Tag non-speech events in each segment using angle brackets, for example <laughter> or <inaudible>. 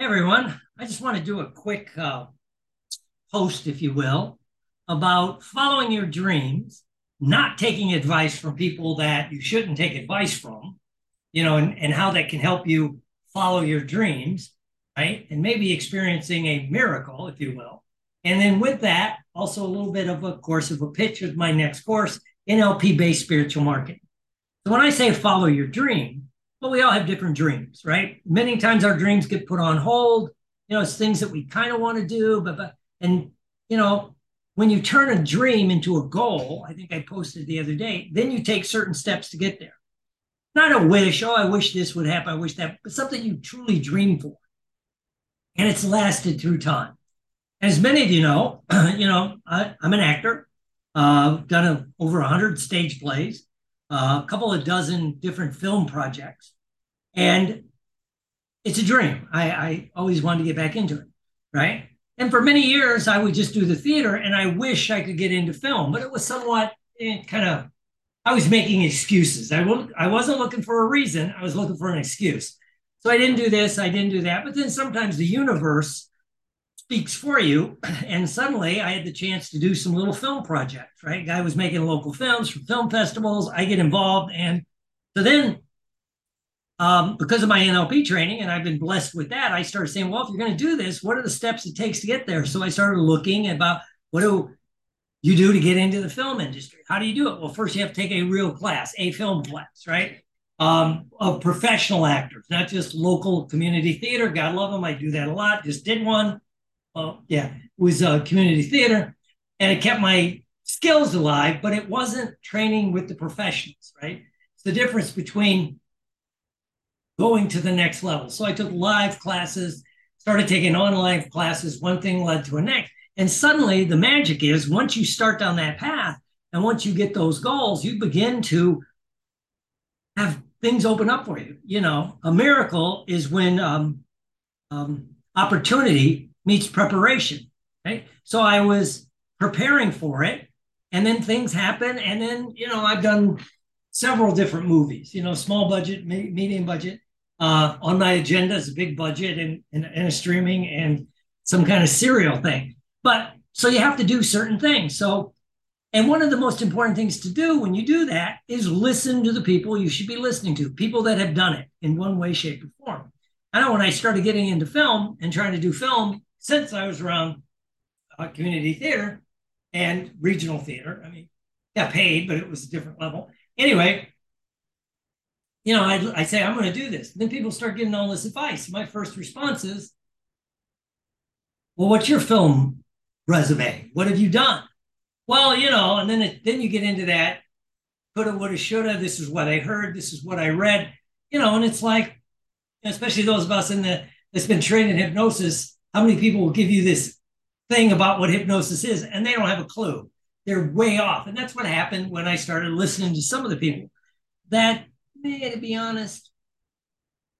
Everyone, I just want to do a quick uh, post, if you will, about following your dreams, not taking advice from people that you shouldn't take advice from, you know, and, and how that can help you follow your dreams, right? And maybe experiencing a miracle, if you will. And then with that, also a little bit of a course of a pitch of my next course, NLP based spiritual marketing. So when I say follow your dream, well, we all have different dreams, right? Many times our dreams get put on hold. You know, it's things that we kind of want to do, but, but and you know, when you turn a dream into a goal, I think I posted the other day, then you take certain steps to get there. Not a wish, oh, I wish this would happen, I wish that, but something you truly dream for. And it's lasted through time. As many of you know, <clears throat> you know, I, am an actor. Uh, done a, over 100 stage plays, uh, a couple of dozen different film projects. And it's a dream. I, I always wanted to get back into it, right? And for many years, I would just do the theater, and I wish I could get into film, but it was somewhat eh, kind of. I was making excuses. I will, I wasn't looking for a reason. I was looking for an excuse. So I didn't do this. I didn't do that. But then sometimes the universe speaks for you. <clears throat> And suddenly I had the chance to do some little film projects, right? Guy was making local films for film festivals. I get involved. And so then um, because of my NLP training, and I've been blessed with that, I started saying, well, if you're going to do this, what are the steps it takes to get there? So I started looking about what do you do to get into the film industry? How do you do it? Well, first you have to take a real class, a film class, right? Um, of professional actors, not just local community theater. God love them. I do that a lot. Just did one. Well, yeah, it was a community theater, and it kept my skills alive, but it wasn't training with the professionals, right? It's the difference between going to the next level. So I took live classes, started taking online classes. One thing led to a next. And suddenly the magic is once you start down that path and once you get those goals, you begin to have things open up for you. You know, a miracle is when um, um, opportunity meets preparation. Right. So I was preparing for it and then things happen. And then, you know, I've done several different movies, you know, small budget, medium budget. Uh, on my agenda is a big budget and, and, and a streaming and some kind of serial thing. But so you have to do certain things. So, and one of the most important things to do when you do that is listen to the people you should be listening to, people that have done it in one way, shape, or form. I know when I started getting into film and trying to do film since I was around uh, community theater and regional theater. I mean, got paid, but it was a different level. Anyway, you know, I, I say, I'm going to do this. Then people start getting all this advice. My first response is, well, what's your film resume? What have you done? Well, you know, and then it, then you get into that coulda, woulda, shoulda. This is what I heard. This is what I read. You know, and it's like, especially those of us in the that's been trained in hypnosis. How many people will give you this thing about what hypnosis is, and they don't have a clue? They're way off, and that's what happened when I started listening to some of the people that to be honest,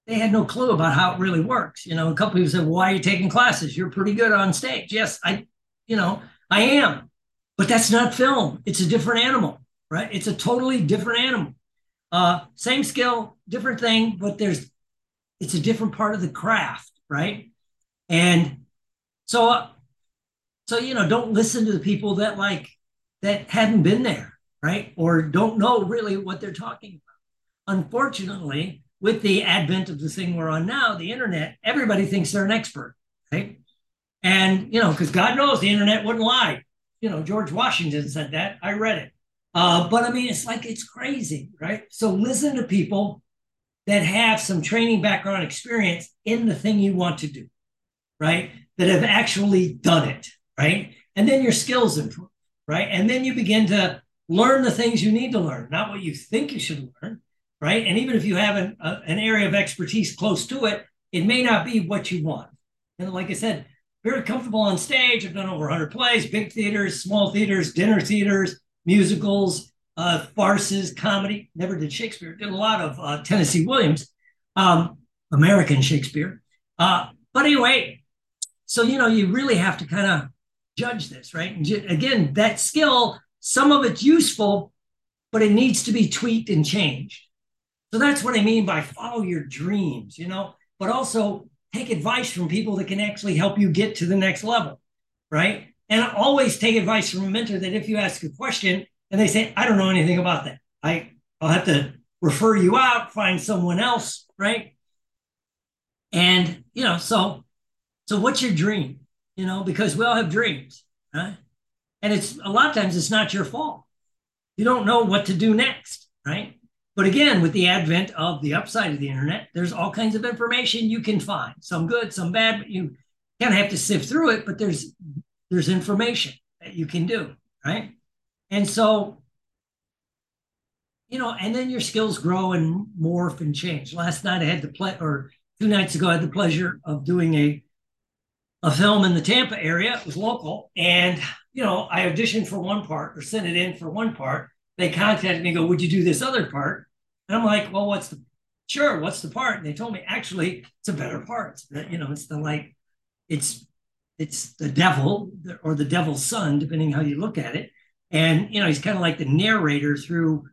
they had no clue about how it really works. You know, a couple people said, "Why are you taking classes? You're pretty good on stage." Yes, I, you know, I am, but that's not film. It's a different animal, right? It's a totally different animal. Uh, same skill, different thing, but there's, it's a different part of the craft, right? And so, uh, so you know, don't listen to the people that like that hadn't been there, right, or don't know really what they're talking unfortunately, with the advent of the thing we're on now, the internet, everybody thinks they're an expert, right? And, you know, because God knows the internet wouldn't lie. You know, George Washington said that. I read it. Uh, but I mean, it's like it's crazy, right? So listen to people that have some training background experience in the thing you want to do, right? That have actually done it, right? And then your skills improve, right? And then you begin to learn the things you need to learn, not what you think you should learn, right? And even if you have an, a, an area of expertise close to it, it may not be what you want. And like I said, very comfortable on stage. I've done over 100 plays, big theaters, small theaters, dinner theaters, musicals, uh, farces, comedy. Never did Shakespeare. Did a lot of uh, Tennessee Williams, um, American Shakespeare. Uh, but anyway, so you know, you really have to kind of judge this, right? And again, that skill, some of it's useful, but it needs to be tweaked and changed. So that's what I mean by follow your dreams, you know, but also take advice from people that can actually help you get to the next level, right? And always take advice from a mentor that if you ask a question and they say, I don't know anything about that, I, I'll have to refer you out, find someone else, right? And, you know, so, so what's your dream? You know, because we all have dreams, right? And it's a lot of times it's not your fault. You don't know what to do next, right? But again, with the advent of the upside of the internet, there's all kinds of information you can find, some good, some bad, but you kind of have to sift through it, but there's there's information that you can do, right? And so, you know, and then your skills grow and morph and change. Last night I had the play or two nights ago, I had the pleasure of doing a a film in the Tampa area. It was local. And, you know, I auditioned for one part or sent it in for one part they contacted me and go, would you do this other part? And I'm like, well, what's the, sure, what's the part? And they told me, actually, it's a better part. The, you know, it's the like, it's, it's the devil or the devil's son, depending how you look at it. And, you know, he's kind of like the narrator through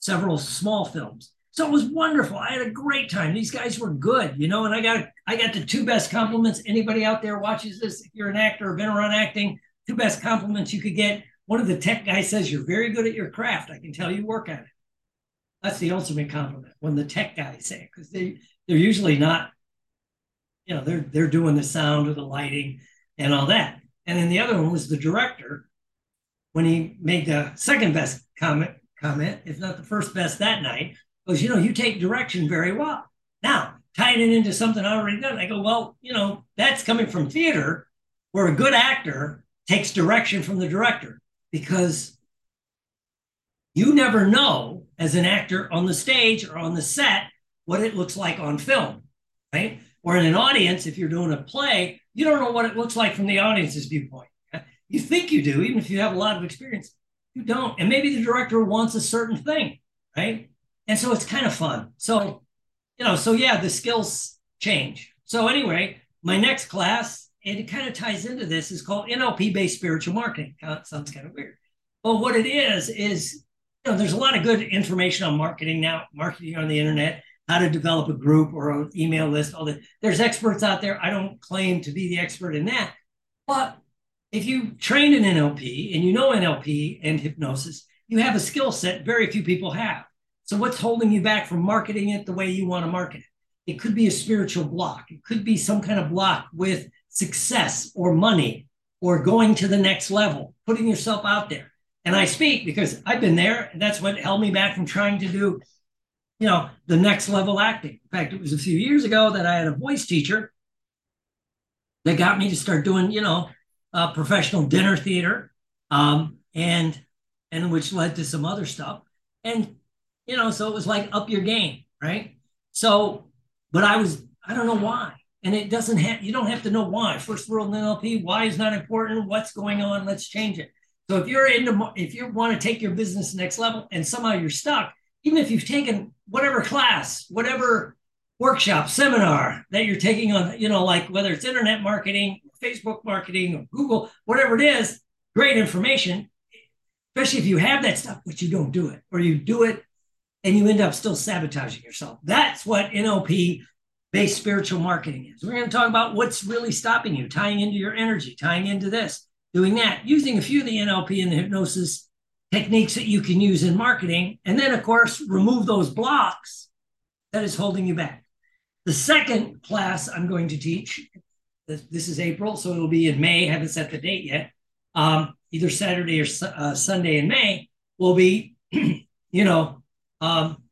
several small films. So it was wonderful. I had a great time. These guys were good, you know, and I got I got the two best compliments. Anybody out there watches this, if you're an actor or been around acting, two best compliments you could get one of the tech guys says you're very good at your craft. I can tell you work at it. That's the ultimate compliment when the tech guys say it because they they're usually not, you know, they're they're doing the sound or the lighting and all that. And then the other one was the director when he made the second best comment comment, if not the first best that night, was you know you take direction very well. Now tying it into something I already done, I go well, you know that's coming from theater where a good actor takes direction from the director because you never know as an actor on the stage or on the set what it looks like on film, right? Or in an audience, if you're doing a play, you don't know what it looks like from the audience's viewpoint. <laughs> You think you do, even if you have a lot of experience. You don't. And maybe the director wants a certain thing, right? And so it's kind of fun. So, you know, so yeah, the skills change. So, anyway, my next class and it kind of ties into this, is called NLP based spiritual marketing. Uh, it sounds kind of weird. But what it is, is you know, there's a lot of good information on marketing now, marketing on the internet, how to develop a group or an email list, all that. There's experts out there. I don't claim to be the expert in that. But if you train in NLP and you know NLP and hypnosis, you have a skill set very few people have. So what's holding you back from marketing it the way you want to market it? It could be a spiritual block. It could be some kind of block with success or money or going to the next level, putting yourself out there. And I speak because I've been there, and that's what held me back from trying to do, you know, the next level acting. In fact, it was a few years ago that I had a voice teacher that got me to start doing, you know, uh, professional dinner theater, um, and and which led to some other stuff. And you know, so it was like up your game, right? So, but I was I don't know why and it doesn't have you don't have to know why. First world nlp why is not important what's going on let's change it. So if you're into if you want to take your business next level and somehow you're stuck even if you've taken whatever class whatever workshop seminar that you're taking on you know like whether it's internet marketing facebook marketing or google whatever it is great information. Especially if you have that stuff but you don't do it or you do it and you end up still sabotaging yourself. That's what nlp based spiritual marketing is. We're going to talk about what's really stopping you, tying into your energy, tying into this, doing that, using a few of the NLP and the hypnosis techniques that you can use in marketing. And then, of course, remove those blocks that is holding you back. The second class I'm going to teach, this is April, so it'll be in May, I haven't set the date yet, um, either Saturday or uh, Sunday in May, will be, <clears throat> you know, um,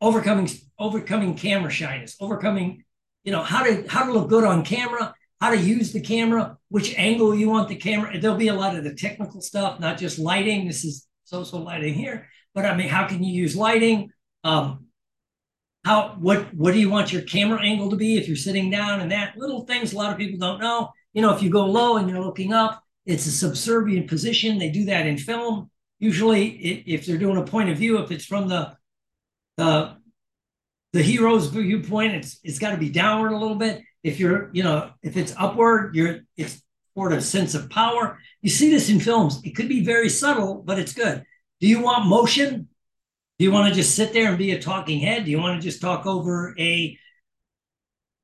overcoming overcoming camera shyness, overcoming you know how to how to look good on camera how to use the camera which angle you want the camera. There'll be a lot of the technical stuff not just lighting. This is so-so lighting here but i mean how can you use lighting? Um how what what do you want your camera angle to be if you're sitting down and that? Little things a lot of people don't know. You know if you go low and you're looking up it's a subservient position. They do that in film. Usually if they're doing a point of view if it's from the the the hero's viewpoint, it's it's got to be downward a little bit. If you're, you know, if it's upward, you're it's toward a sense of power. You see this in films. It could be very subtle, but it's good. Do you want motion? Do you want to just sit there and be a talking head? Do you want to just talk over a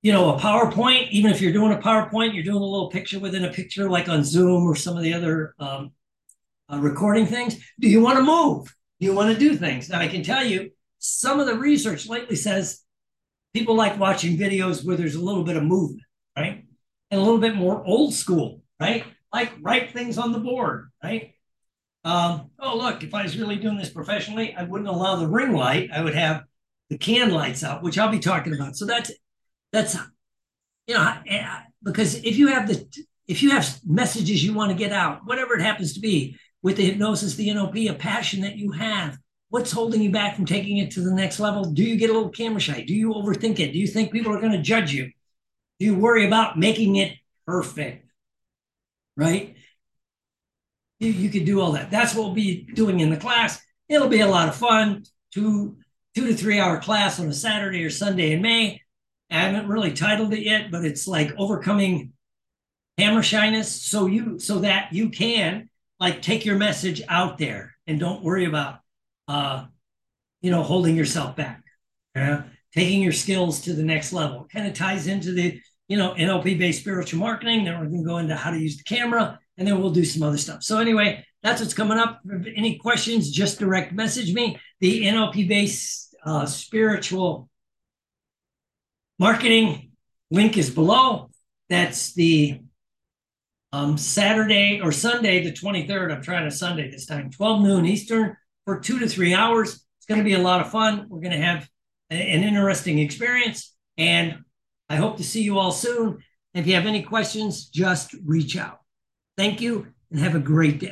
you know, a PowerPoint, even if you're doing a PowerPoint, you're doing a little picture within a picture, like on Zoom or some of the other um, uh, recording things. Do you want to move? Do you want to do things? Now, I can tell you some of the research lately says people like watching videos where there's a little bit of movement, right? And a little bit more old school, right? Like write things on the board, right? Um, oh, look, if I was really doing this professionally, I wouldn't allow the ring light. I would have the can lights out, which I'll be talking about. So that's that's you know because if you have the if you have messages you want to get out, whatever it happens to be, with the hypnosis, the NLP, a passion that you have, what's holding you back from taking it to the next level? Do you get a little camera shy? Do you overthink it? Do you think people are going to judge you? Do you worry about making it perfect? Right? You, you could do all that. That's what we'll be doing in the class. It'll be a lot of fun. Two two to three hour class on a Saturday or Sunday in May. I haven't really titled it yet, but it's like overcoming hammer shyness so you so that you can like take your message out there and don't worry about uh you know holding yourself back yeah taking your skills to the next level. Kind of ties into the you know nlp based spiritual marketing then we're going to go into how to use the camera and then we'll do some other stuff. So anyway that's what's coming up. Any questions just direct message me. The nlp based uh, spiritual marketing link is below. That's the um, Saturday or Sunday, the 23rd. I'm trying to Sunday this time, 12 noon Eastern for two to three hours. It's going to be a lot of fun. We're going to have an interesting experience. And I hope to see you all soon. If you have any questions, just reach out. Thank you and have a great day.